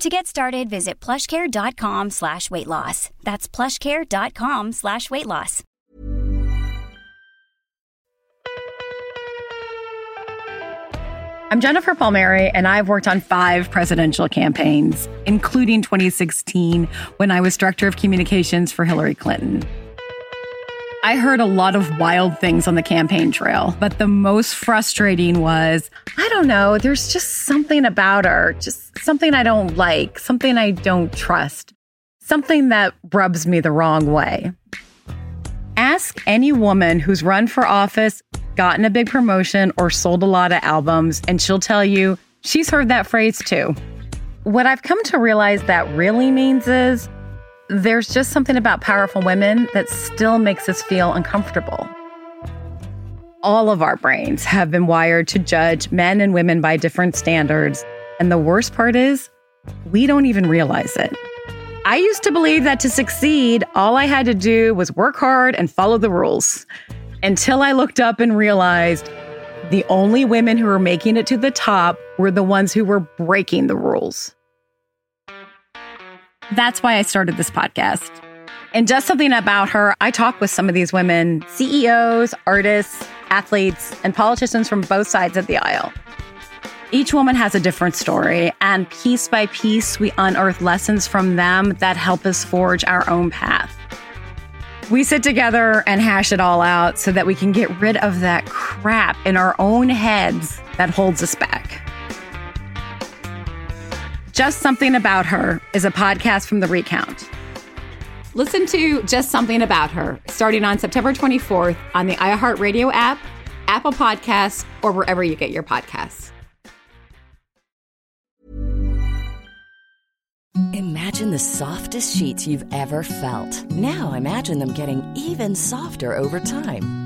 To get started, visit plushcare.com slash weight loss. That's plushcare.com slash weight loss. I'm Jennifer Palmieri, and I've worked on five presidential campaigns, including 2016 when I was director of communications for Hillary Clinton. I heard a lot of wild things on the campaign trail, but the most frustrating was I don't know, there's just something about her, just something I don't like, something I don't trust, something that rubs me the wrong way. Ask any woman who's run for office, gotten a big promotion, or sold a lot of albums, and she'll tell you she's heard that phrase too. What I've come to realize that really means is there's just something about powerful women that still makes us feel uncomfortable. All of our brains have been wired to judge men and women by different standards. And the worst part is, we don't even realize it. I used to believe that to succeed, all I had to do was work hard and follow the rules. Until I looked up and realized the only women who were making it to the top were the ones who were breaking the rules. That's why I started this podcast. And just something about her, I talk with some of these women, CEOs, artists, athletes, and politicians from both sides of the aisle. Each woman has a different story, and piece by piece, we unearth lessons from them that help us forge our own path. We sit together and hash it all out so that we can get rid of that crap in our own heads that holds us back. Just Something About Her is a podcast from The Recount. Listen to Just Something About Her starting on September 24th on the iHeartRadio app, Apple Podcasts, or wherever you get your podcasts. Imagine the softest sheets you've ever felt. Now imagine them getting even softer over time.